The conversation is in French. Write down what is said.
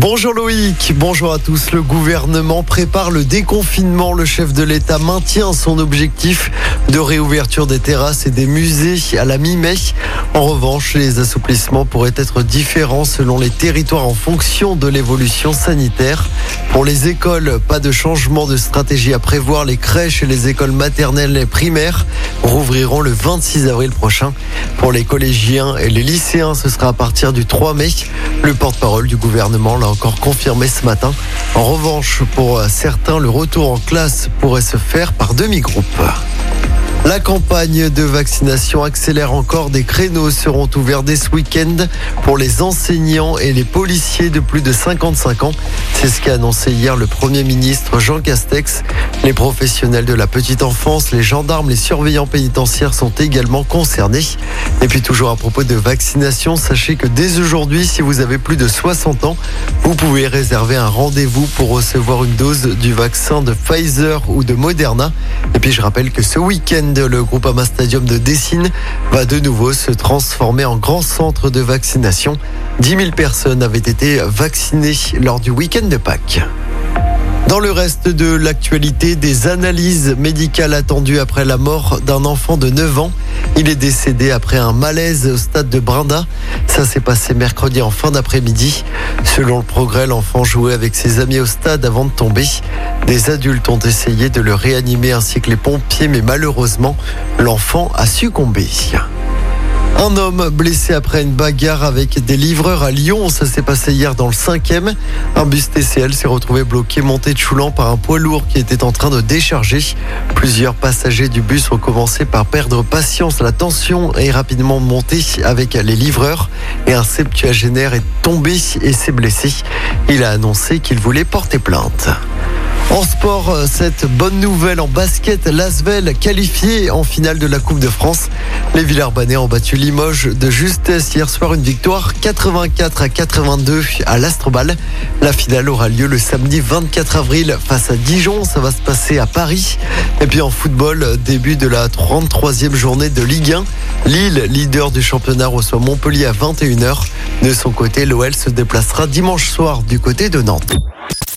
Bonjour Loïc, bonjour à tous. Le gouvernement prépare le déconfinement. Le chef de l'État maintient son objectif de réouverture des terrasses et des musées à la mi-mai. En revanche, les assouplissements pourraient être différents selon les territoires en fonction de l'évolution sanitaire. Pour les écoles, pas de changement de stratégie à prévoir. Les crèches et les écoles maternelles et primaires rouvriront le 26 avril prochain. Pour les collégiens et les lycéens, ce sera à partir du 3 mai. Le porte-parole du gouvernement encore confirmé ce matin. En revanche, pour certains, le retour en classe pourrait se faire par demi-groupe. La campagne de vaccination accélère encore. Des créneaux seront ouverts dès ce week-end pour les enseignants et les policiers de plus de 55 ans. C'est ce qu'a annoncé hier le Premier ministre Jean Castex. Les professionnels de la petite enfance, les gendarmes, les surveillants pénitentiaires sont également concernés. Et puis toujours à propos de vaccination, sachez que dès aujourd'hui, si vous avez plus de 60 ans, vous pouvez réserver un rendez-vous pour recevoir une dose du vaccin de Pfizer ou de Moderna. Et puis je rappelle que ce week-end, le Groupama Stadium de Dessine va de nouveau se transformer en grand centre de vaccination. 10 000 personnes avaient été vaccinées lors du week-end de Pâques. Dans le reste de l'actualité, des analyses médicales attendues après la mort d'un enfant de 9 ans. Il est décédé après un malaise au stade de Brinda. Ça s'est passé mercredi en fin d'après-midi. Selon le progrès, l'enfant jouait avec ses amis au stade avant de tomber. Des adultes ont essayé de le réanimer ainsi que les pompiers, mais malheureusement, l'enfant a succombé. Un homme blessé après une bagarre avec des livreurs à Lyon. Ça s'est passé hier dans le 5e. Un bus TCL s'est retrouvé bloqué monté de Choulan par un poids lourd qui était en train de décharger. Plusieurs passagers du bus ont commencé par perdre patience. La tension est rapidement montée avec les livreurs et un septuagénaire est tombé et s'est blessé. Il a annoncé qu'il voulait porter plainte. En sport, cette bonne nouvelle en basket, Lasvel qualifié en finale de la Coupe de France. Les Villers-Banais ont battu Limoges de justesse hier soir, une victoire 84 à 82 à l'Astrobal. La finale aura lieu le samedi 24 avril face à Dijon. Ça va se passer à Paris. Et puis en football, début de la 33e journée de Ligue 1. Lille, leader du championnat, reçoit Montpellier à 21h. De son côté, l'OL se déplacera dimanche soir du côté de Nantes.